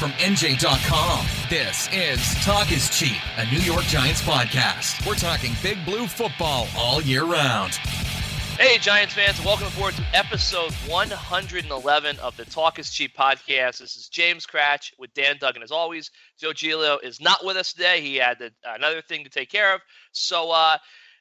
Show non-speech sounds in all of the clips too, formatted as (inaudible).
From NJ.com, this is Talk is Cheap, a New York Giants podcast. We're talking big blue football all year round. Hey, Giants fans, welcome aboard to episode 111 of the Talk is Cheap podcast. This is James Kratch with Dan Duggan. As always, Joe Giglio is not with us today. He had the, another thing to take care of. So uh,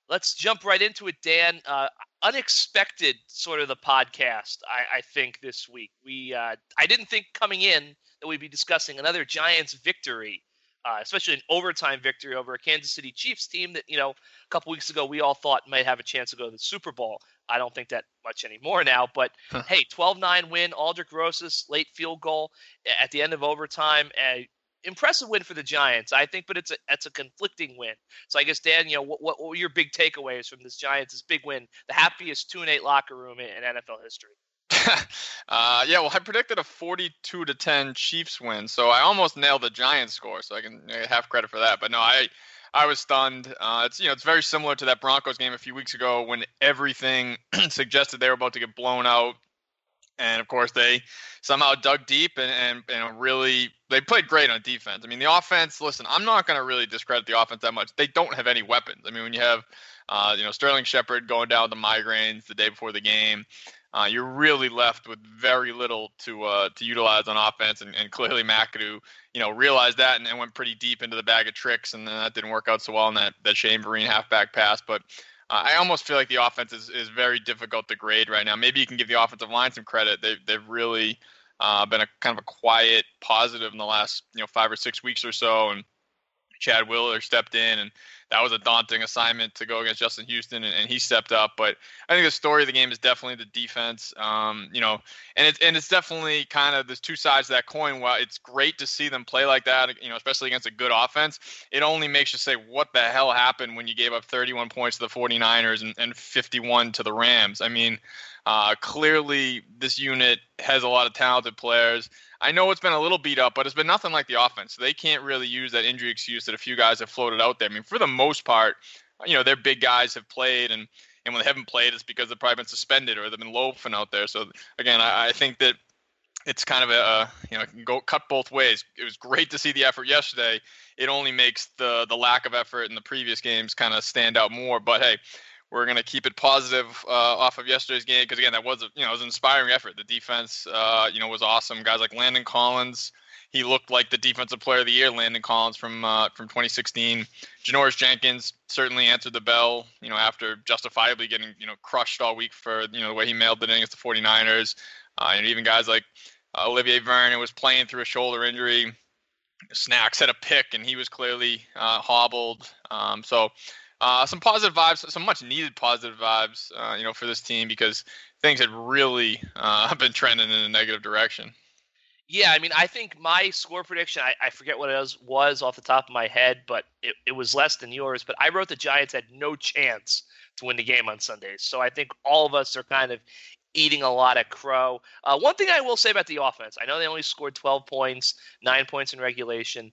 let's jump right into it, Dan. Uh, unexpected sort of the podcast, I, I think, this week. We uh, I didn't think coming in – that we'd be discussing another Giants victory, uh, especially an overtime victory over a Kansas City Chiefs team that, you know, a couple weeks ago we all thought might have a chance to go to the Super Bowl. I don't think that much anymore now, but (laughs) hey, 12-9 win, Aldrick Rosas late field goal at the end of overtime. A impressive win for the Giants, I think, but it's a it's a conflicting win. So I guess Dan, you know, what what, what were your big takeaways from this Giants' big win, the happiest two and eight locker room in, in NFL history? (laughs) uh, yeah, well, I predicted a 42 to 10 Chiefs win, so I almost nailed the Giants score, so I can have credit for that. But no, I I was stunned. Uh, it's you know it's very similar to that Broncos game a few weeks ago when everything (clears throat) suggested they were about to get blown out, and of course they somehow dug deep and and, and really they played great on defense. I mean the offense. Listen, I'm not going to really discredit the offense that much. They don't have any weapons. I mean when you have uh, you know Sterling Shepard going down with the migraines the day before the game uh, you're really left with very little to uh, to utilize on offense. And, and clearly McAdoo, you know, realized that and, and, went pretty deep into the bag of tricks, and then that didn't work out so well in that that Shane Vereen halfback pass. But uh, I almost feel like the offense is, is very difficult to grade right now. Maybe you can give the offensive line some credit. They they've really uh, been a kind of a quiet positive in the last you know five or six weeks or so, and Chad Wheeler stepped in and that was a daunting assignment to go against Justin Houston, and, and, he stepped up. But I think the story of the game is definitely the defense. Um, you know, and it's and it's definitely kind of there's two sides to that coin. While it's great to see them play like that, you know, especially against a good offense, it only makes you say, what the hell happened when you gave up 31 points to the 49ers and, and 51 to the Rams? I mean, uh, clearly this unit has a lot of talented players. I know it's been a little beat up, but it's been nothing like the offense. They can't really use that injury excuse that a few guys have floated out there. I mean, for the most part, you know, their big guys have played, and and when they haven't played, it's because they've probably been suspended or they've been loafing out there. So again, I, I think that it's kind of a, a you know can go cut both ways. It was great to see the effort yesterday. It only makes the the lack of effort in the previous games kind of stand out more. But hey, we're going to keep it positive uh, off of yesterday's game because again that was a, you know it was an inspiring effort. The defense uh, you know was awesome. Guys like Landon Collins, he looked like the defensive player of the year. Landon Collins from uh, from 2016. Janoris Jenkins certainly answered the bell. You know after justifiably getting you know crushed all week for you know the way he mailed it in against the 49ers. Uh, and even guys like uh, Olivier Vernon was playing through a shoulder injury. Snacks had a pick and he was clearly uh, hobbled. Um, so uh, some positive vibes, some much needed positive vibes, uh, you know, for this team because things had really uh, (laughs) been trending in a negative direction. Yeah, I mean, I think my score prediction, I, I forget what it was, was off the top of my head, but it, it was less than yours. But I wrote the Giants had no chance to win the game on Sundays. So I think all of us are kind of eating a lot of crow. Uh, one thing I will say about the offense, I know they only scored 12 points, nine points in regulation.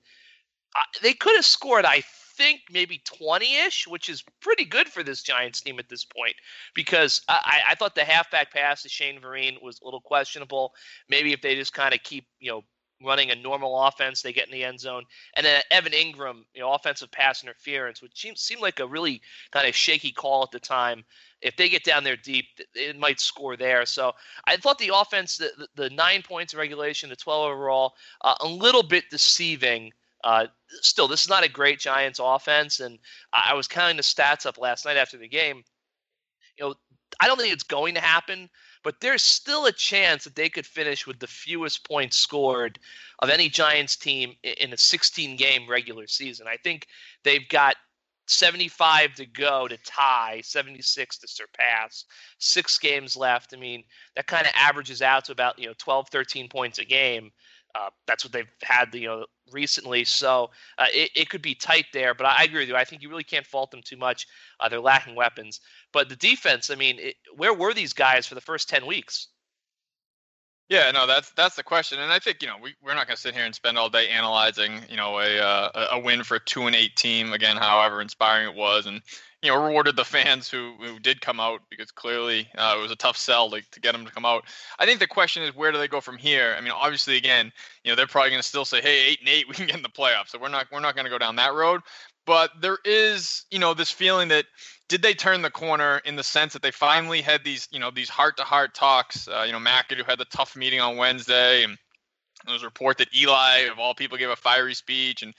Uh, they could have scored, I think maybe 20-ish, which is pretty good for this Giants team at this point. Because I, I thought the halfback pass to Shane Vereen was a little questionable. Maybe if they just kind of keep, you know, running a normal offense, they get in the end zone. And then Evan Engram, you know, offensive pass interference, which seemed, seemed like a really kind of shaky call at the time. If they get down there deep, it might score there. So I thought the offense, the, the nine points in regulation, the 12 overall, uh, a little bit deceiving – uh, still, this is not a great Giants offense, and I was counting the stats up last night after the game. You know, I don't think it's going to happen, but there's still a chance that they could finish with the fewest points scored of any Giants team in a 16 game regular season. I think they've got 75 to go to tie, 76 to surpass, six games left. I mean, that kind of averages out to about, you know, 12, 13 points a game. Uh, that's what they've had, you know, recently. So uh, it, it could be tight there. But I, I, agree with you. I think you really can't fault them too much. Uh, they're lacking weapons. But the defense, I mean, it, where were these guys for the first ten weeks? Yeah, no, that's that's the question, and I think you know we we're not going to sit here and spend all day analyzing you know a uh, a win for a two and eight team again, however inspiring it was, and you know rewarded the fans who who did come out because clearly uh, it was a tough sell to, to get them to come out. I think the question is where do they go from here? I mean, obviously, again, you know they're probably going to still say, hey, eight and eight, (laughs) we can get in the playoffs, so we're not we're not going to go down that road, but there is you know this feeling that did they turn the corner in the sense that they finally had these, you know, these heart-to-heart talks? Uh, you know, McAdoo had the tough meeting on Wednesday, and there was a report that Eli, of all people, gave a fiery speech and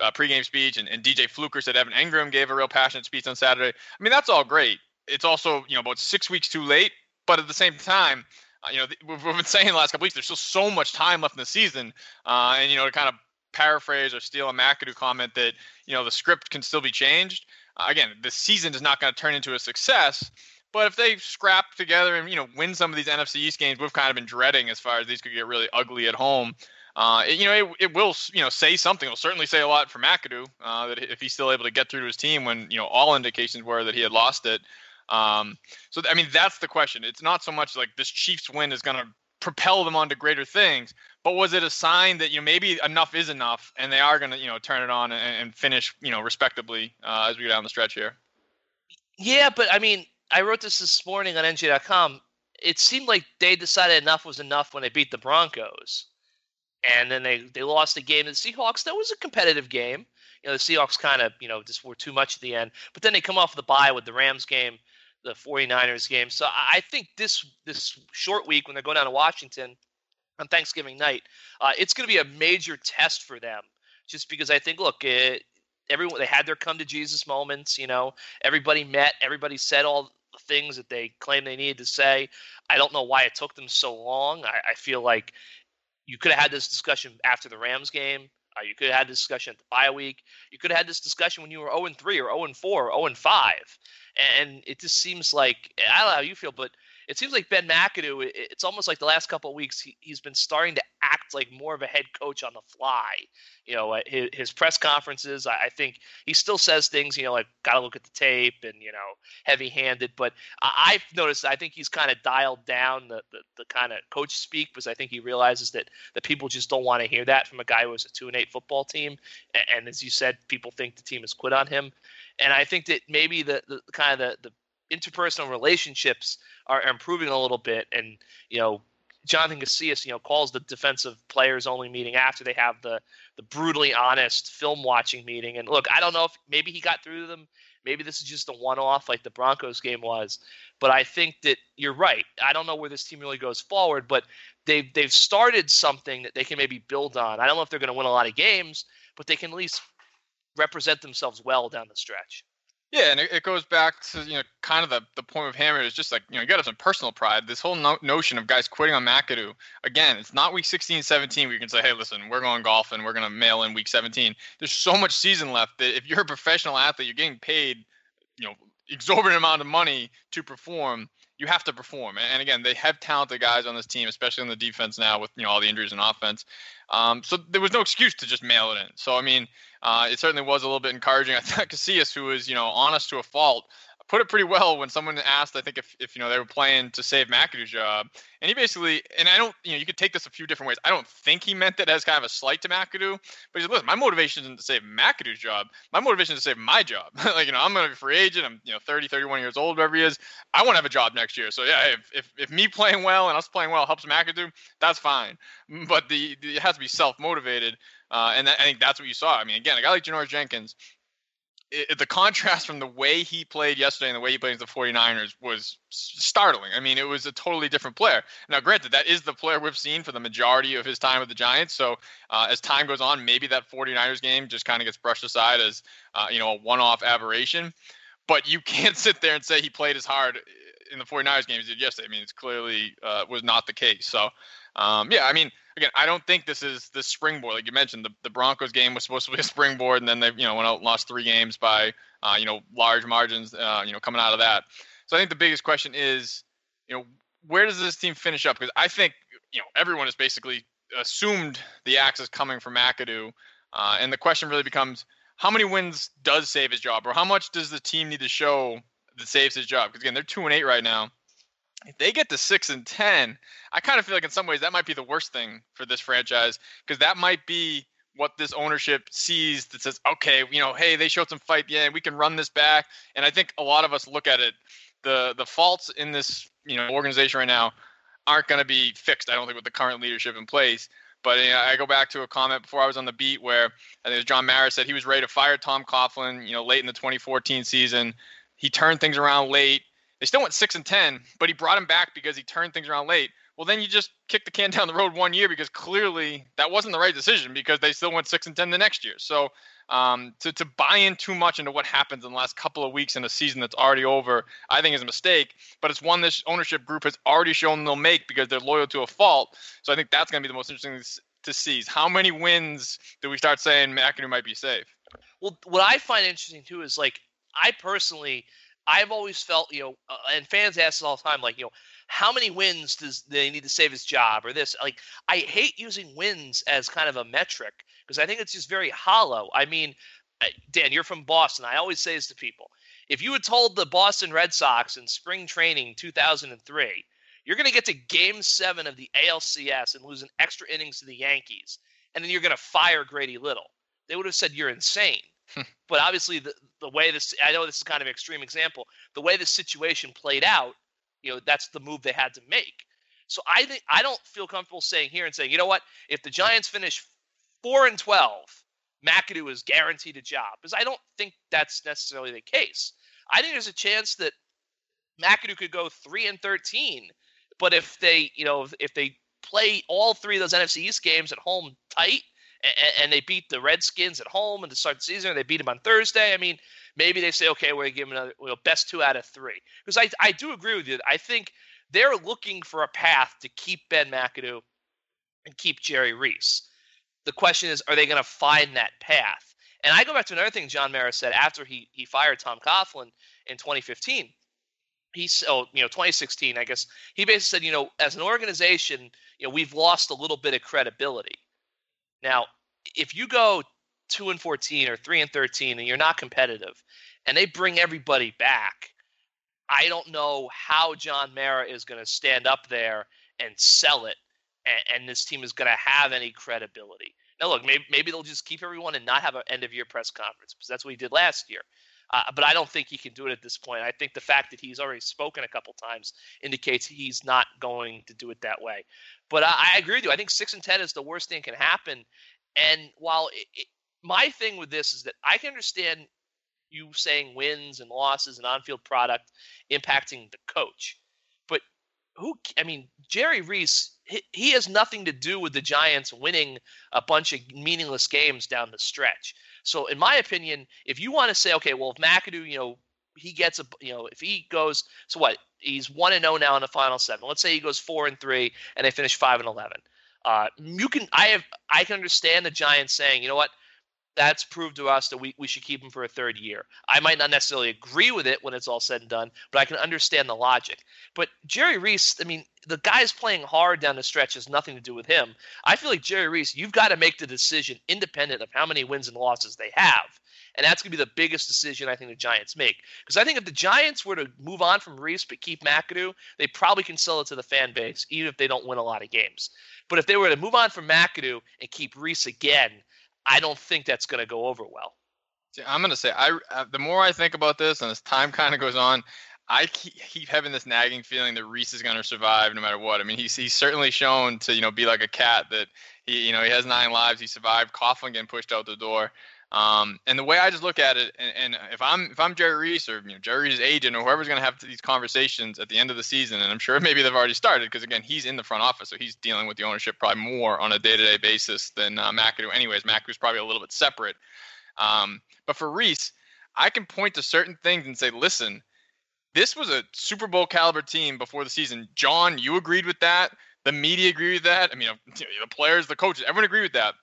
uh, pregame speech, and, and DJ Fluker said Evan Engram gave a real passionate speech on Saturday. I mean, that's all great. It's also, you know, about six weeks too late, but at the same time, uh, you know, we've, we've, been saying the last couple weeks, there's still so much time left in the season, uh, and you know, to kind of paraphrase or steal a McAdoo comment that you know the script can still be changed again, the season is not going to turn into a success. But if they scrap together and you know win some of these NFC East games, we've kind of been dreading as far as these could get really ugly at home. Uh, it, you know, it, it will you know say something. It'll certainly say a lot for McAdoo uh, that if he's still able to get through to his team when you know all indications were that he had lost it. Um, so I mean, that's the question. It's not so much like this Chiefs win is going to propel them onto greater things, but was it a sign that you know maybe enough is enough and they are going to you know turn it on and, and finish you know respectably uh, as we go down the stretch here? Yeah, but I mean, I wrote this this morning on NJ.com. It seemed like they decided enough was enough when they beat the Broncos, and then they they lost the game to the Seahawks. That was a competitive game. You know, the Seahawks kind of you know just were too much at the end, but then they come off the bye with the Rams game, the 49ers game. So I think this this short week when they're going down to Washington on Thanksgiving night. Uh, it's going to be a major test for them, just because I think, look, it, everyone they had their come to Jesus moments. You know, everybody met, everybody said all the things that they claimed they needed to say. I don't know why it took them so long. I, I feel like you could have had this discussion after the Rams game. Uh, you could have had this discussion at the bye week. You could have had this discussion when you were 0 and 3 or 0 and 4 or 0 and 5. And it just seems like I don't know how you feel, but it seems like Ben McAdoo. It's almost like the last couple of weeks he, has been starting to act like more of a head coach on the fly. You know, uh, his, his press conferences. I, think he still says things. You know, like got to look at the tape and you know, heavy-handed. But I, have noticed. I think he's kind of dialed down the, the, the kind of coach speak because I think he realizes that the people just don't want to hear that from a guy who has a two and eight football team. And, and as you said, people think the team has quit on him. And I think that maybe the, the kind of the, the interpersonal relationships are improving a little bit. And you know, Jonathan Casillas, you know, calls the defensive players only meeting after they have the the brutally honest film watching meeting. And look, I don't know if maybe he got through them. Maybe this is just a one off like the Broncos game was. But I think that you're right. I don't know where this team really goes forward, but they've they've started something that they can maybe build on. I don't know if they're going to win a lot of games, but they can at least represent themselves well down the stretch. Yeah, and it, it, goes back to you know kind of the, the point of Hammer is just like you know you got to have some personal pride. This whole no- notion of guys quitting on McAdoo again, it's not week 16, 17 where you can say, hey, listen, we're going golf and we're going to mail in week 17. There's so much season left that if you're a professional athlete, you're getting paid, you know, exorbitant amount of money to perform. You have to perform, and again, they have talented guys on this team, especially on the defense now with you know all the injuries and offense. Um, so there was no excuse to just mail it in. So I mean, uh, it certainly was a little bit encouraging. (laughs) I thought Casillas, who was you know honest to a fault, put it pretty well when someone asked, I think if, if you know they were playing to save McAdoo's job, and he basically, and I don't, you know, you could take this a few different ways. I don't think he meant it as kind of a slight to McAdoo, but he said, listen, my motivation isn't to save McAdoo's job. My motivation is to save my job. (laughs) like you know, I'm gonna be a free agent. I'm you know 30, 31 years old, whatever he is. I want to have a job next year. So yeah, if, if if me playing well and us playing well helps McAdoo, that's fine. But the, the it has to be self motivated. Uh, and that, I think that's what you saw. I mean, again, a guy like Janoris Jenkins, it, the contrast from the way he played yesterday and the way he played the 49ers was startling. I mean, it was a totally different player. Now, granted, that is the player we've seen for the majority of his time with the Giants. So uh, as time goes on, maybe that 49ers game just kind of gets brushed aside as, uh, you know, a one-off aberration. But you (laughs) can't sit there and say he played as hard in the 49ers game as he did yesterday. I mean, it's clearly uh, was not the case. So, um, yeah, I mean – again, I don't think this is the springboard. Like you mentioned, the, the Broncos game was supposed to be a (laughs) springboard, and then they, you know, went out and lost three games by, uh, you know, large margins, uh, you know, coming out of that. So I think the biggest question is, you know, where does this team finish up? Because I think, you know, everyone is basically assumed the axe is coming from McAdoo, uh, and the question really becomes how many wins does save his job, or how much does the team need to show that saves his job? Because again, they're two and eight right now. If they get to six and ten, I kind of feel like in some ways that might be the worst thing for this franchise because that might be what this ownership sees that says, okay, you know, hey, they showed some fight, yeah, we can run this back. And I think a lot of us look at it, the the faults in this you know organization right now aren't going to be fixed. I don't think with the current leadership in place. But you know, I go back to a comment before I was on the beat where I think John Mara said he was ready to fire Tom Coughlin. You know, late in the 2014 season, he turned things around late. They still went six and ten, but he brought him back because he turned things around late. Well, then you just kick the can (laughs) down the road one year because clearly that wasn't the right decision because they still went six and ten the next year. So um, to to buy in too much into what happens in the last couple of weeks in a season that's already over, I think is a mistake. But it's one this ownership group has already shown they'll make because they're loyal to a fault. So I think that's going to be the most interesting to see. Is how many wins do we start saying McAdoo might be safe? Well, what I find interesting too is like I personally, I've always felt you know, uh, and fans ask us all the time, like you know, how many wins does they need to save his job or this? Like I hate using wins as kind of a metric because I think it's just very hollow. I mean, Dan, you're from Boston. I always say this to people. If you had told the Boston Red Sox in spring training 2003, you're going to get to game seven of the ALCS and lose an extra innings to the Yankees, and then you're going to fire Grady Little, they would have said you're insane. (laughs) But obviously, the, the way this, I know this is kind of an extreme example, the way the situation played out, you know, that's the move they had to make. So I think I don't feel comfortable saying here and saying, you know what, if the Giants finish four and twelve, McAdoo is guaranteed a job because I don't think that's necessarily the case. I think there's a chance that McAdoo could go three and thirteen, but if they, you know, if they play all three of those NFC East games at home tight, and, and they beat the Redskins at home and to start the season, they beat them on Thursday. I mean, maybe they say, okay, we're give them another, well, best two out of three. Because I, I do agree with you. I think they're looking for a path to keep Ben McAdoo and keep Jerry Reese. The question is, are they going to find that path? And I go back to another thing John Mara said after he he fired Tom Coughlin in 2015. He oh you know 2016 I guess he basically said you know as an organization you know we've lost a little bit of credibility. Now if you go two and 14 or three and 13 and you're not competitive, and they bring everybody back, I don't know how John Mara is going to stand up there and sell it and, and this team is going to have any credibility. Now, look, maybe, maybe they'll just keep everyone and not have an end of year press conference because that's what he did last year. Uh, but I don't think he can do it at this point. I think the fact that he's already spoken a couple times indicates he's not going to do it that way. But I, I agree with you. I think six and ten is the worst thing can happen. And while it, it, my thing with this is that I can understand you saying wins and losses and on-field product impacting the coach, but who? I mean, Jerry Reese he, has nothing to do with the Giants winning a bunch of meaningless games down the stretch. So, in my opinion, if you want to say, okay, well, if McAdoo, you know, he gets a, you know, if he goes, so what? He's one and zero oh now in the final seven. Let's say he goes four and three, and they finish five and eleven. Uh, you can, I have, I can understand the Giants saying, you know what, that's proved to us that we, we should keep him for a third year. I might not necessarily agree with it when it's all said and done, but I can understand the logic. But Jerry Reese, I mean, the guy's playing hard down the stretch has nothing to do with him. I feel like Jerry Reese, you've got to make the decision independent of how many wins and losses they have. And that's going to be the biggest decision I think the Giants make. Because I think if the Giants were to move on from Reese but keep McAdoo, they probably can sell it to the fan base, even if they don't win a lot of games. But if they were to move on from McAdoo and keep Reese again, I don't think that's going to go over well. See, I'm going to say, I uh, the more I think about this and as time (laughs) kind of goes on, I keep, having this nagging feeling that Reese is going to survive no matter what. I mean, he's he's certainly shown to you know be like a cat that he you know he has nine lives. He survived. Coughlin getting pushed out the door. Um, and the way I just look at it, and, and, if I'm if I'm Jerry Reese or you know Jerry's agent or whoever's going to have these conversations at the end of the season, and I'm sure (laughs) maybe they've already started because again he's in the front office, so he's dealing with the ownership probably more on a day-to-day basis than uh, McAdoo. Anyways, McAdoo's probably a little bit separate. Um, but for Reese, I can point to certain things and say, listen, this was a Super Bowl caliber team before the season. John, you agreed with that. The media agreed with that. I mean, (laughs) the players, the coaches, everyone agreed with that.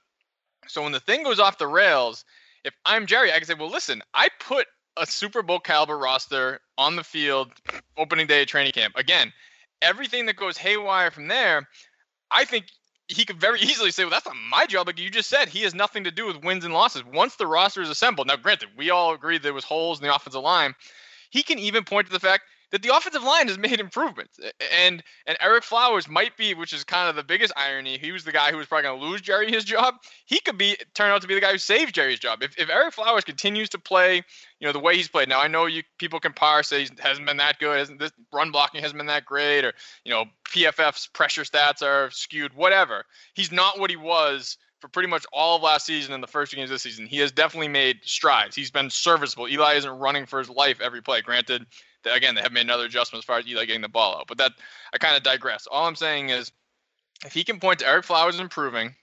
So when the thing goes off the rails, if I'm Jerry, I can say, well, listen, I put a Super Bowl caliber roster on the field opening day of training camp. Again, everything that goes haywire from there, I think he could very easily say, well, that's not my job. Like you just said, he has nothing to do with wins and losses. Once the roster is assembled, now granted, we all agree there was holes in the offensive line. He can even point to the fact that the offensive line has made improvements. And and Ereck Flowers might be, which is kind of the biggest irony. He was the guy who was probably going to lose Jerry his job. He could be turn out to be the guy who saved Jerry's job. If if Ereck Flowers continues to play, you know, the way he's played. Now I know you people can parse say he hasn't been that good, hasn't this run blocking hasn't been that great, or you know, PFF's pressure stats are skewed, whatever. He's not what he was for pretty much all of last season and the first two games this season. He has definitely made strides. He's been serviceable. Eli isn't running for his life every play. Granted, again, they have made another adjustment as far as Eli getting the ball out. But that I kind of digress. All I'm saying is, if he can point to Ereck Flowers improving,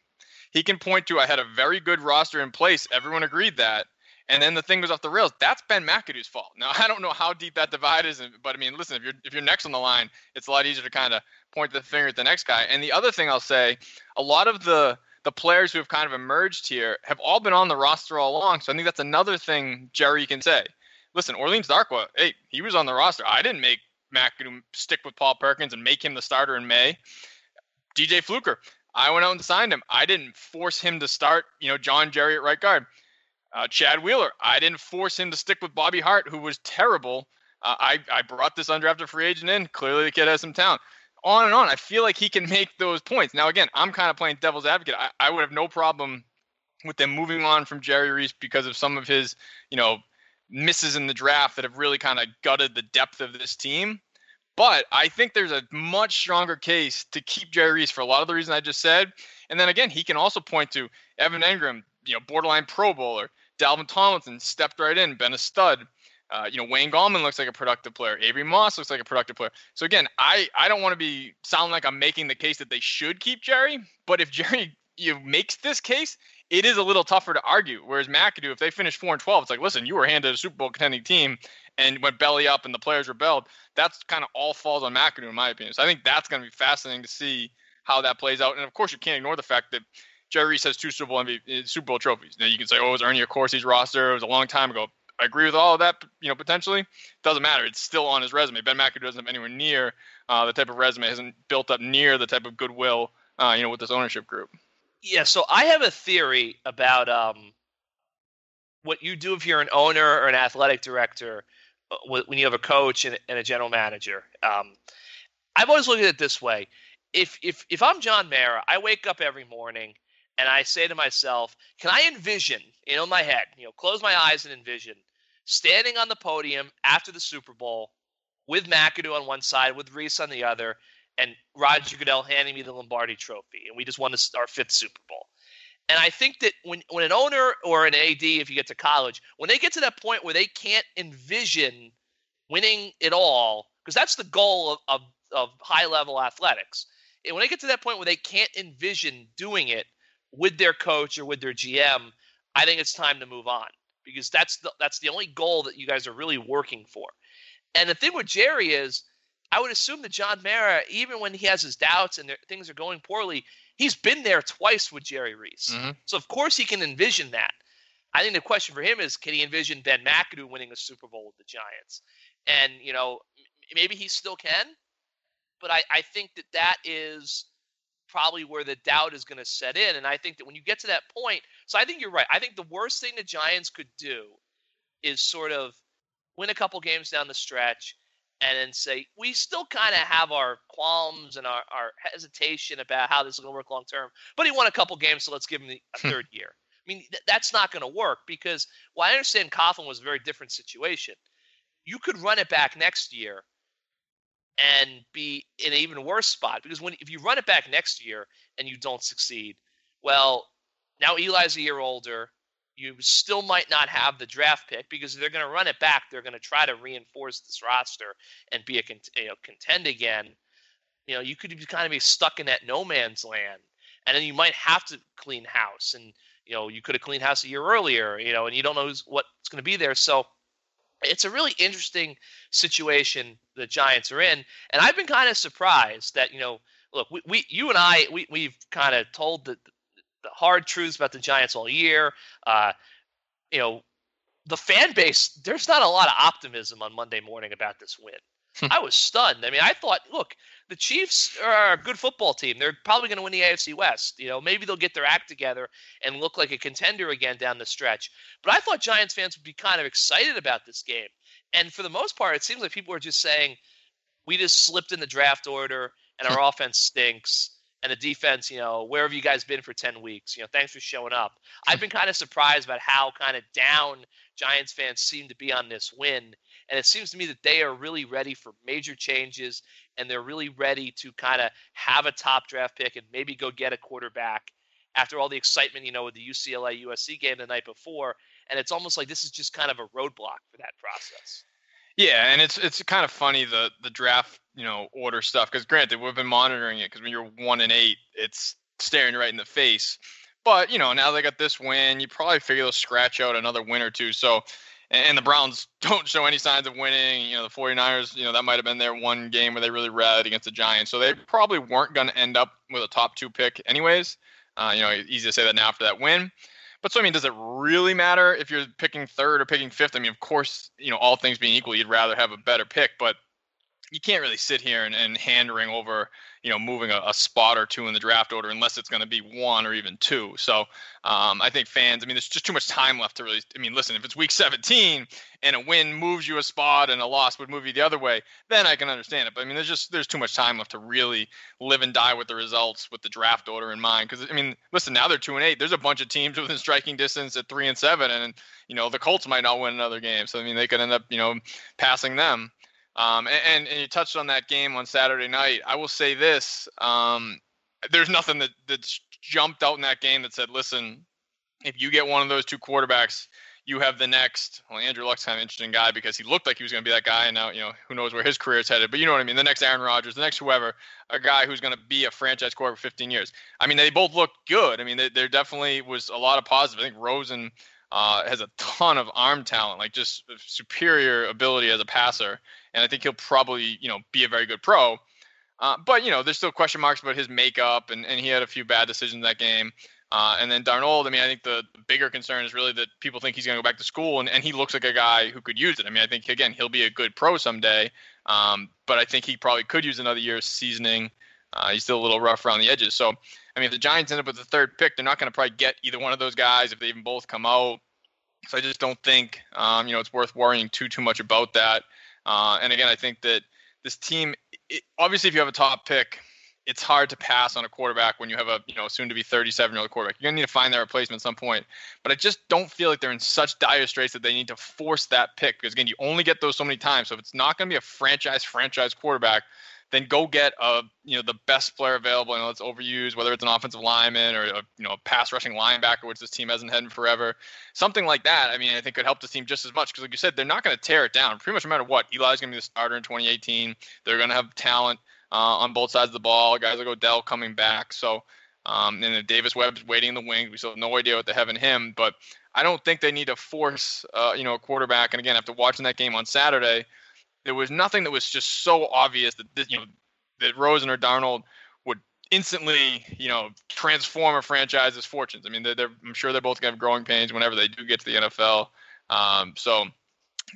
he can point to I had a very good roster in place. Everyone agreed that. And then the thing goes off the rails. That's Ben McAdoo's fault. Now (laughs) I don't know how deep that divide is, but I mean, listen, if you're if you're next on the line, it's a lot easier to kind of point the finger at the next guy. And the other thing I'll say, a lot of the the players who have kind of emerged here have all been on the roster all along. So I think that's another thing Jerry can say listen, Orleans Darkwa, hey, he was on the roster. I didn't make McAdoo stick with Paul Perkins and make him the starter in May. DJ Fluker, I went out and signed him. I didn't force him to start, you know, John Jerry at right guard. Uh, Chad Wheeler, I didn't force him to stick with Bobby Hart, who was terrible. Uh, I, I brought this undrafted free agent in. Clearly, the kid has some talent. On and on. I feel like he can make those points. Now, again, I'm kind of playing devil's advocate. I, I would have no problem with them moving on from Jerry Reese because of some of his, you know, misses in the draft that have really kind of gutted the depth of this team. But I think there's a much stronger case to keep Jerry Reese for a lot of the reasons I just said. And then again, he can also point to Evan Engram, you know, borderline Pro Bowler. Dalvin Tomlinson stepped right in, been a stud. Uh, you know, Wayne Gallman looks like a productive player. Avery Moss looks like a productive player. So again, I I don't want to be sound like I'm making the case that they should keep Jerry, but if Jerry you know, makes this case, it is a little tougher to argue. Whereas McAdoo, if they finish four and twelve, it's like, listen, you were handed a Super Bowl contending team and went belly up, and the players rebelled. That's kind of all falls on McAdoo, in my opinion. So I think that's going to be fascinating to see how that plays out. And of course, you can't ignore the fact that Jerry Reese has two Super Bowl MVP, Super Bowl trophies. Now you can say, oh, it was Ernie Accorsi's roster. It was a long time ago. I agree with all of that. You know, potentially doesn't matter. It's still on his resume. Ben McAdoo doesn't have anywhere near uh, the type of resume. Hasn't built up near the type of goodwill. Uh, you know, with this ownership group. Yeah, so I have a theory about um, what you do if you're an owner or an athletic director uh, when you have a coach and, a general manager. Um, I've always looked at it this way: if if if I'm John Mara, I wake up every morning and I say to myself, "Can I envision, you know, in my head, you know, close my eyes and envision standing on the podium after the Super Bowl with McAdoo on one side, with Reese on the other, and Roger Goodell handing me the Lombardi Trophy, and we just won our fifth Super Bowl. And I think that when when an owner or an AD, if you get to college, when they get to that point where they can't envision winning it all, because that's the goal of, of, of high level athletics. And when they get to that point where they can't envision doing it with their coach or with their GM, I think it's time to move on because that's the that's the only goal that you guys are really working for. And the thing with Jerry is I would assume that John Mara, even when he has his doubts and things are going poorly, he's been there twice with Jerry Reese. Mm-hmm. So of course he can envision that. I think the question for him is, can he envision Ben McAdoo winning a Super Bowl with the Giants? And you know, maybe he still can, but I, I think that that is probably where the doubt is going to set in. And I think that when you get to that point, so I think you're right. I think the worst thing the Giants could do is sort of win a couple games down the stretch and then say we still kind of have our qualms and our, our hesitation about how this is going to work long term. But he won a couple games, so let's give him the, a hmm. third year. I mean, th- that's not going to work because, well, I understand Coughlin was a very different situation. You could run it back next year and be in an even worse spot because when if you run it back next year and you don't succeed, well, now Eli's a year older you still might not have the draft pick because they're going to run it back. They're going to try to reinforce this roster and be a you know, contend again. You know, you could be kind of be stuck in that no man's land, and then you might have to clean house. And you know, you could have cleaned house a year earlier. You know, and you don't know what's going to be there. So it's a really interesting situation the Giants are in, and I've been kind of surprised that you know, look, we, we you and I we we've kind of told the the hard truths about the Giants all year. Uh, you know, the fan base, there's not a lot of optimism on Monday morning about this win. Hmm. I was stunned. I mean, I thought, look, the Chiefs are a good football team. They're probably going to win the AFC West. You know, maybe they'll get their act together and look like a contender again down the stretch. But I thought Giants fans would be kind of excited about this game. And for the most part, it seems like people are just saying, we just slipped in the draft order and our (laughs) offense stinks. And the defense, you know, where have you guys been for 10 weeks? You know, thanks for showing up. I've mm. been kind of surprised about how kind of down Giants fans seem to be on this win. And it seems to me that they are really ready for major changes and they're really ready to kind of have a top draft pick and maybe go get a quarterback after all the excitement, you know, with the UCLA USC game the night before. And it's almost like this is just kind of a roadblock for that process. Yeah, and it's it's kind of funny the the draft you know order stuff because granted we've been monitoring it because when you're one and eight, it's staring right in the face. But you know now they got this win, you probably figure they'll scratch out another win or two. So and the Browns (laughs) don't show any signs of winning. You know, the 49ers, you know, that might have been their one game where they really rallied against the Giants. So they probably weren't going to end up with a top two pick, anyways. Uh, you know, easy to say that now after that win. But so, I mean, does it really matter if you're picking third or picking fifth? I mean, of course, you know, all things being equal, you'd rather have a better pick. But you can't really sit here and, and hand over, you know, moving a, a, spot or two in the draft order unless it's going to be one or even two. So um, I think fans, I mean, there's just too much time left to really. I mean, listen, if it's week 17 and a win moves you a spot and a loss would move you the other way, then I can understand it. But I mean, there's just there's too much time left to really live and die with the results with the draft order in mind. Because I mean, listen, now they're two and eight. There's a bunch of teams within striking distance at three and seven, and you know the Colts might not win another game. So I mean, they could end up you know passing them. Um, and, and, you touched on that game on Saturday night. I will say this: um, there's nothing that that's jumped out in that game that said, "Listen, if you get one of those two quarterbacks, you have the next." Well, Andrew Luck's kind of an interesting guy because he looked like he was going to be that guy, and now you know who knows where his career is headed. But you know what I mean? The next Aaron Rodgers, the next whoever, a guy who's going to be a franchise quarterback for 15 years. I mean, they both looked good. I mean, there definitely was a lot of positive. I think Rosen uh, has a ton of arm talent, like just superior ability as a passer, and I think he'll probably you know be a very good pro. Uh, but you know, there's still question marks about his makeup, and, and he had a few bad decisions that game. Uh, and then Darnold, I mean, I think the, bigger concern is really that people think he's going to go back to school, and, and he looks like a guy who could use it. I mean, I think again he'll be a good pro someday, um, but I think he probably could use another year of seasoning. Uh, he's still a little rough around the edges. So, I mean, if the Giants end up with the third pick, they're not going to probably get either one of those guys if they even both come out. So I just don't think, um, you know, it's worth worrying too too much about that. Uh, and again, I think that this team, it, obviously, if you have a top pick, it's hard to pass on a quarterback when you have a you know soon to be 37 year old quarterback. You're gonna need to find that replacement at some point. But I just don't feel like they're in such dire straits that they need to force that pick because again, you only get those so many times. So if it's not gonna be a franchise franchise quarterback, then go get a you know the best player available. and let's overuse whether it's an offensive lineman or a, you know a pass rushing linebacker, which this team hasn't had in forever. Something like that. I mean, I think could help the team just as much because, like you said, they're not going to tear it down. Pretty much no matter what. Eli's going to be the starter in 2018. They're going to have talent uh, on both sides of the ball. Guys like Odell coming back. So. Um, and then Davis Webb's waiting in the wings. We still have no idea what they have in him, but I don't think they need to force, uh, you know, a quarterback. And again, after watching that game on Saturday, there was nothing that was just so obvious that this, you know that Rosen or Darnold would instantly, you know, transform a franchise's fortunes. I mean, they're, they're I'm sure they're both gonna have growing pains whenever they do get to the NFL. Um, so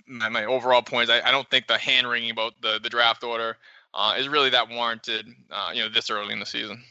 my, my, overall point is I, I, don't think the hand wringing about the the draft order uh, is really that warranted. Uh, you know, this early in the season.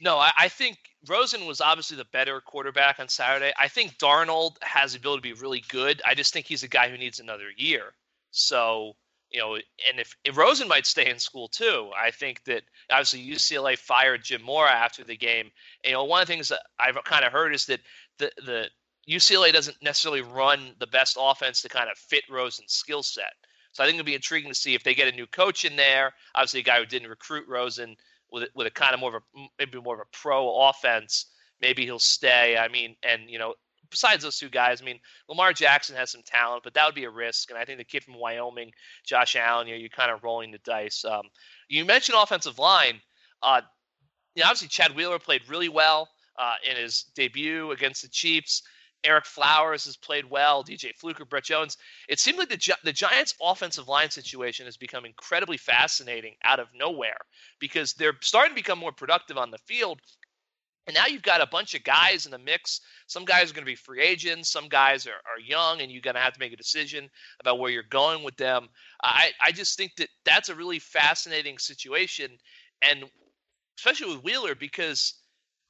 No, I, I, think Rosen was obviously the better quarterback on Saturday. I think Darnold has the ability to be really good. I just think he's a guy who needs another year. So you know, and if, if Rosen might stay in school too, I think that obviously UCLA fired Jim Mora after the game. And, you know, one of the things that I've kind of heard is that the the UCLA doesn't necessarily run the best offense to kind of fit Rosen's skill set. So I think it'll be intriguing to see if they get a new coach in there. Obviously, a guy who didn't recruit Rosen with with a kind of more of a maybe more of a pro offense. Maybe he'll stay. I mean, and you know, besides those two guys, I mean, Lamar Jackson has some talent, but that would be a risk. And I think the kid from Wyoming, Josh Allen, you know, you're kind of rolling the dice. Um, you mentioned offensive line. Uh, you know, obviously, Chad Wheeler played really well uh, in his debut against the Chiefs. Ereck Flowers has played well. DJ Fluker, Brett Jones. It seemed like the Gi- the Giants' offensive line situation has become incredibly fascinating out of nowhere because they're starting to become more productive on the field, And now you've got a bunch of guys in the mix. Some guys are going to be free agents. Some guys are, are young, and you're going to have to make a decision about where you're going with them. I, I just think that that's a really fascinating situation, and especially with Wheeler because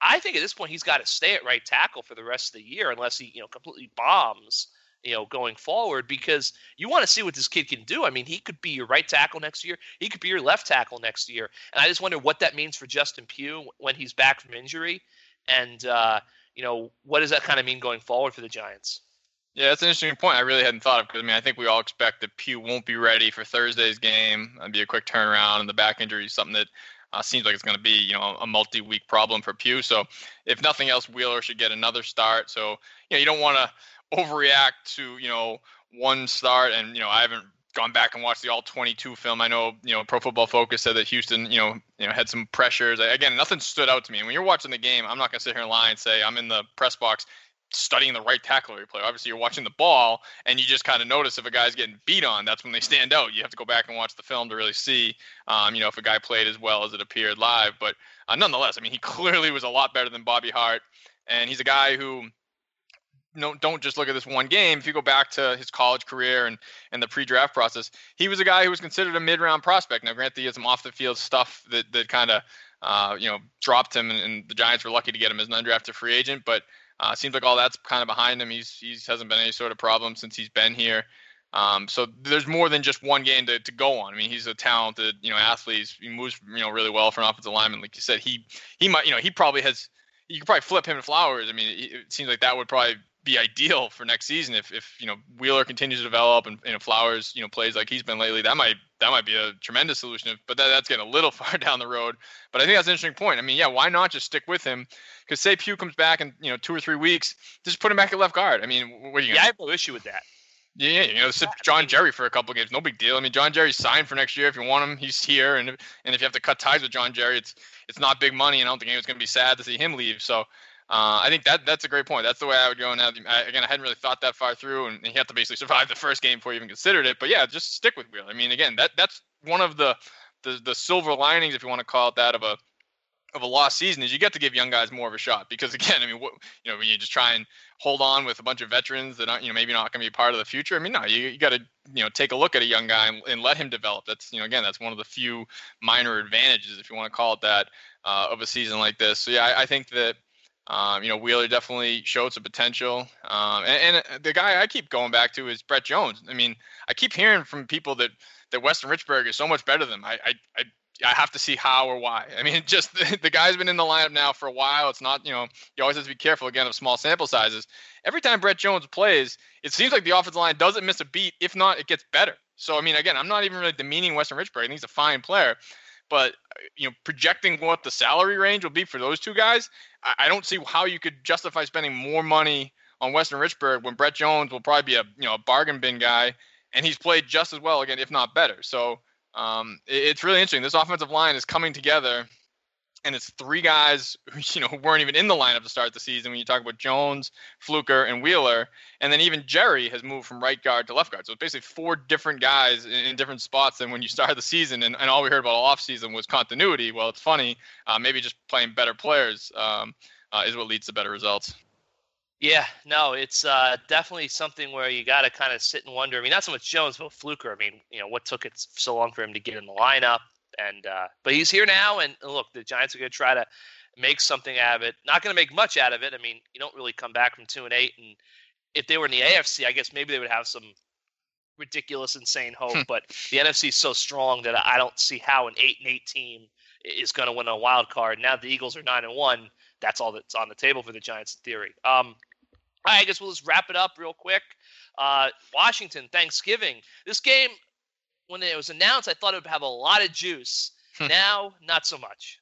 I think at this point he's got to stay at right tackle for the rest of the year unless he you know completely bombs you know, going forward because you want to see what this kid can do. I mean, he could be your right tackle next year. He could be your left tackle next year. And I just wonder what that means for Justin Pugh when he's back from injury. And, uh, you know, what does that kind of mean going forward for the Giants? Yeah, that's an interesting point. I really hadn't thought of because I mean I think we all expect that Pugh won't be ready for Thursday's game. It'd be a quick turnaround, and the back injury is something that uh, seems like it's going to be you know a multi-week problem for Pugh. So if nothing else, Wheeler should get another start. So you know you don't want to overreact to you know one start, and you know I haven't gone back and watched the all 22 film. I know you know Pro Football Focus said that Houston you know you know had some pressures. Again, nothing stood out to me. And when you're watching the game, I'm not gonna sit here and lie and say I'm in the press box studying the right tackle play. Obviously, you're watching the ball, and you just kind of notice if a guy's getting beat on. That's when they stand out. You have to go back and watch the film to really see, um, you know, if a guy played as well as it appeared live. But uh, nonetheless, I mean, he (laughs) clearly was a lot better than Bobby Hart, and he's a guy who no, don't just look at this one game. If you go back to his college career and, and the pre-draft process, he was a guy who was considered a mid-round prospect. Now, granted, he had some off-the-field stuff that that kind of uh, you know dropped him, and, and, the Giants were lucky to get him as an undrafted free agent. But uh, seems like all that's kind of behind him. He's he's hasn't been any sort of problem since he's been here. Um, so there's more than just one game to, to go on. I mean, he's a talented, you know, athlete. He moves, you know, really well for an offensive lineman. Like you said, he he might, you know, he probably has. You could probably flip him to Flowers. I mean, it seems like that would probably be ideal for next season if, if you know Wheeler continues to develop and you know Flowers you know plays like he's been lately. That might that might be a tremendous solution. But that, that's getting a little (laughs) far down the road. But I think that's an interesting point. I mean, yeah, why not just stick with him? Because say Pugh comes back in you know two or three weeks, just put him back at left guard. I mean, what are you? Yeah, I have no issue with that. Yeah, yeah, you know, sit John Jerry for a couple games, no big deal. I mean, John Jerry's signed for next year. If you want him, he's here, and if, and if you have to cut ties with John Jerry, it's it's not big money, and I don't think anyone's going to be sad to see him leave. So uh, I think that that's a great point. That's the way I would go now. I, again, I hadn't really thought that far through, and, and you have to basically (laughs) survive the first game before you even considered it. But yeah, just stick with Wheeler. I mean, again, that that's one of the, the the silver linings, if you want to call it that, of a of a lost season is you get to give young guys more of a shot because (laughs) again, I mean, what, you know, when you just try and hold on with a bunch of veterans that aren't, you know, maybe not going to be part of the future. I mean, no, you, you got to, you know, take a look at a young guy and, and, let him develop. That's, you know, again, that's one of the few minor advantages, if you want to call it that, uh, of a season like this. So yeah, I, I think that um, you know, Wheeler definitely showed some potential. Um, and, and, the guy I keep going back to is Brett Jones. I mean, I keep hearing from people that that Weston Richburg is so much better than him. I, I, I, have to see how or why. I mean, (laughs) just the, the, guy's been in the lineup now for a while. It's not, you know, you always have to be careful again of small sample sizes. Every time Brett Jones plays, it seems like the offensive line doesn't miss a beat. If not, it gets better. So, I mean, again, I'm not even really demeaning Weston Richburg. I think he's a fine player. But you know, projecting what the salary range will be for those two guys, I, don't see how you could justify spending more money on Weston Richburg when Brett Jones will probably be a you know a bargain bin guy, and he's played just as well again, if not better. So um, it, it's really interesting. This offensive line is coming together and it's three guys who (laughs) you know weren't even in the lineup to start the season. When you talk about Jones, Fluker, and Wheeler, and then even Jerry has moved from right guard to left guard. So it's basically four different guys in, in different spots than when you started the season. And, and all we heard about all offseason was continuity. Well, it's funny. Uh, maybe just playing better players um, uh, is what leads to better results. Yeah, no, it's uh, definitely something where you got to kind of sit and wonder. I mean, not so much Jones, but Fluker. I mean, you know, what took it so long for him to get in the lineup? And uh, but he's here now, and look, the Giants are going to try to make something out of it. Not going to make much out of it. I mean, you don't really come back from two and eight, and if they were in the AFC, I guess maybe they would have some ridiculous, insane hope. Hmm. but the NFC is so strong that I don't see how an eight and eight team is going to win a wild card. Now the Eagles are nine and one. That's all that's on the table for the Giants in theory. Um, I guess we'll just wrap it up real quick. Uh, Washington Thanksgiving. This game when it was announced, I thought it would have a lot of juice. Hmm. now, not so much.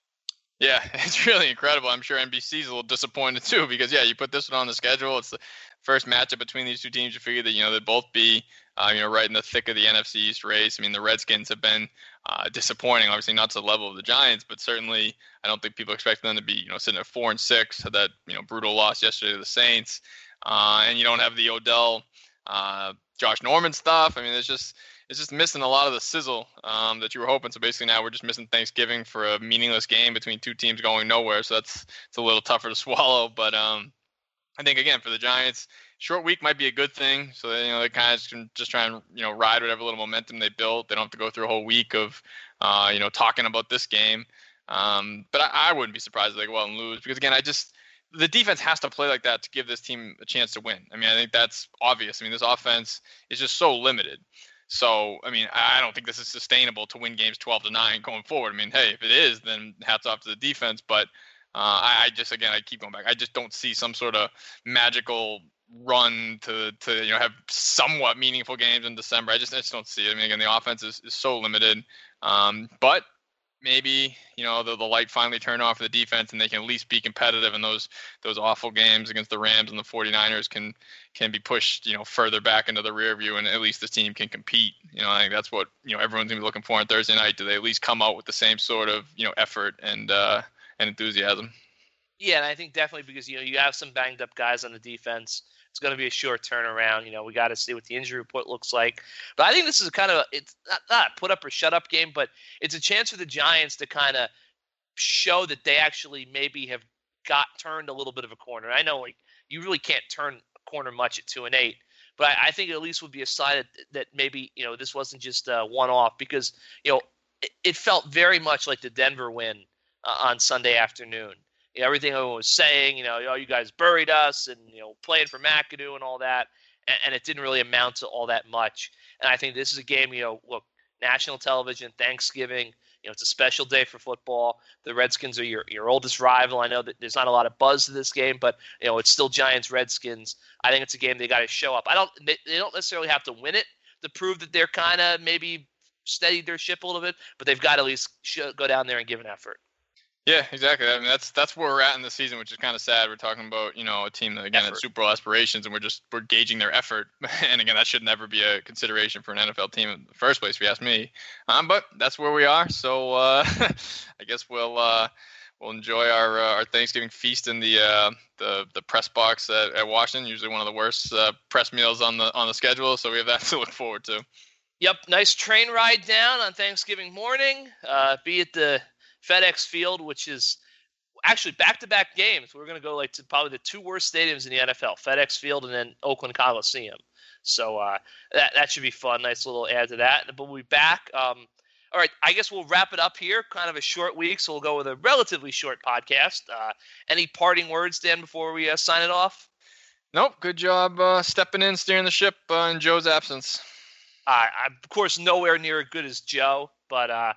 Yeah, (laughs) it's really incredible. I'm sure NBC's a little disappointed too because yeah, you put this one on the schedule. It's the first matchup between these two teams. You figure that you know they'd both be uh, you know right in the thick of the NFC East race. I mean, the Redskins have been uh, disappointing. Obviously, not to the level of the Giants, but certainly I don't think people expect them to be you know sitting at four and six. Had that you know brutal loss yesterday to the Saints, uh, and you don't have the Odell, uh, Josh Norman stuff. I mean, it's just it's just missing a lot of the sizzle um, that you were hoping. So basically now we're just missing Thanksgiving for a meaningless game between two teams going nowhere. So that's it's a little tougher to (laughs) swallow. But um, I think again for the Giants, short week might be a good thing. So they, you know they kind of can just try and you know ride whatever little momentum they built. They don't have to go through a whole week of uh, you know talking about this game. Um, but I, I wouldn't be surprised if they go out and lose because again I just the defense has to play like that to give this team a chance to win. I mean I think that's obvious. I mean this offense is just so limited. So, I mean, I don't think this is sustainable to win games 12 to 9 going forward. I mean, hey, if it is, then hats off to the defense. But uh, I, I, just, again, I keep going back. I just don't see some sort of magical run to to you know have somewhat meaningful games in December. I just I just don't see it. I mean, again, the offense is, is so limited. Um, but maybe you know the, the light finally turn off for the defense and they can at least be competitive and those those awful games against the Rams and the 49ers can can be pushed you know further back into the rear view and at least this team can compete. You know I think that's what you know everyone's gonna be looking for on Thursday night. Do they at least come out with the same sort of you know effort and uh, and enthusiasm? Yeah and I think definitely because you know you have some banged up guys on the defense it's going to be a short turnaround. You know, we got to see what the injury report looks like. But I think this is kind of it's not, not put up or shut up game, but it's a chance for the Giants to kind of show that they actually maybe have got turned a little bit of a corner. I know like you really can't turn a corner much at two and eight, but I, I think it at least would be a sign that, that maybe you know this wasn't just a one off because you know it, it, felt very much like the Denver win uh, on Sunday afternoon everything everyone was saying, you know, oh, you guys buried us and, you know, playing for McAdoo and all that. And, and, it didn't really amount to all that much. And I think this is a game, you know, look, national television, Thanksgiving, you know, it's a special day for football. The Redskins are your, your oldest rival. I know that there's not a lot of buzz to this game, but, you know, it's still Giants Redskins. I think it's a game they got to show up. I don't, they, they don't necessarily have to win it to prove that they're kind of maybe steadied their ship a little bit, but they've got to at least show, go down there and give an effort. Yeah, exactly. I mean, that's that's where we're at in the season, which is kind of sad. We're talking about you know a team that again had Super Bowl aspirations, and we're just we're gauging their effort. (laughs) and again, that should never be a consideration for an NFL team in the first place, if you ask me. Um, but that's where we are. So uh, (laughs) I guess we'll uh, we'll enjoy our uh, our Thanksgiving feast in the uh, the the press box at, at Washington. Usually one of the worst uh, press meals on the on the schedule, so we have that (laughs) to look forward to. Yep, nice train ride down on Thanksgiving morning. Uh, be at the FedEx Field, which is actually back-to-back games. We're going to go like to probably the two worst stadiums in the NFL: FedEx Field and then Oakland Coliseum. So uh, that that should be fun. Nice little add to that. But we'll be back. Um, all right, I guess we'll wrap it up here. Kind of a short week, so we'll go with a relatively short podcast. Uh, any parting words, Dan, before we uh, sign it off? Nope. Good job uh, stepping in, steering the ship uh, in Joe's absence. I'm of course nowhere near as good as Joe, but uh, uh,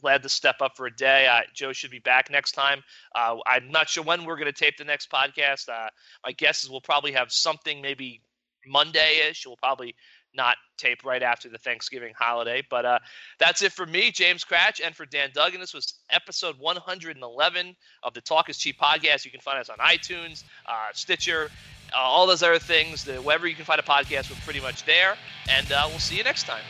glad to step up for a day. Uh, Joe should be back next time. Uh, I'm not sure when we're going to tape the next podcast. Uh, my guess is we'll probably have something maybe Monday-ish. We'll probably not tape right after the Thanksgiving holiday. But uh, that's it for me, James Kratch, and for Dan Duggan. This was episode 111 of the Talk is Cheap podcast. You can find us on iTunes, uh, Stitcher, uh, all those other things. The, wherever you can find a podcast, we're pretty much there. And uh, we'll see you next time.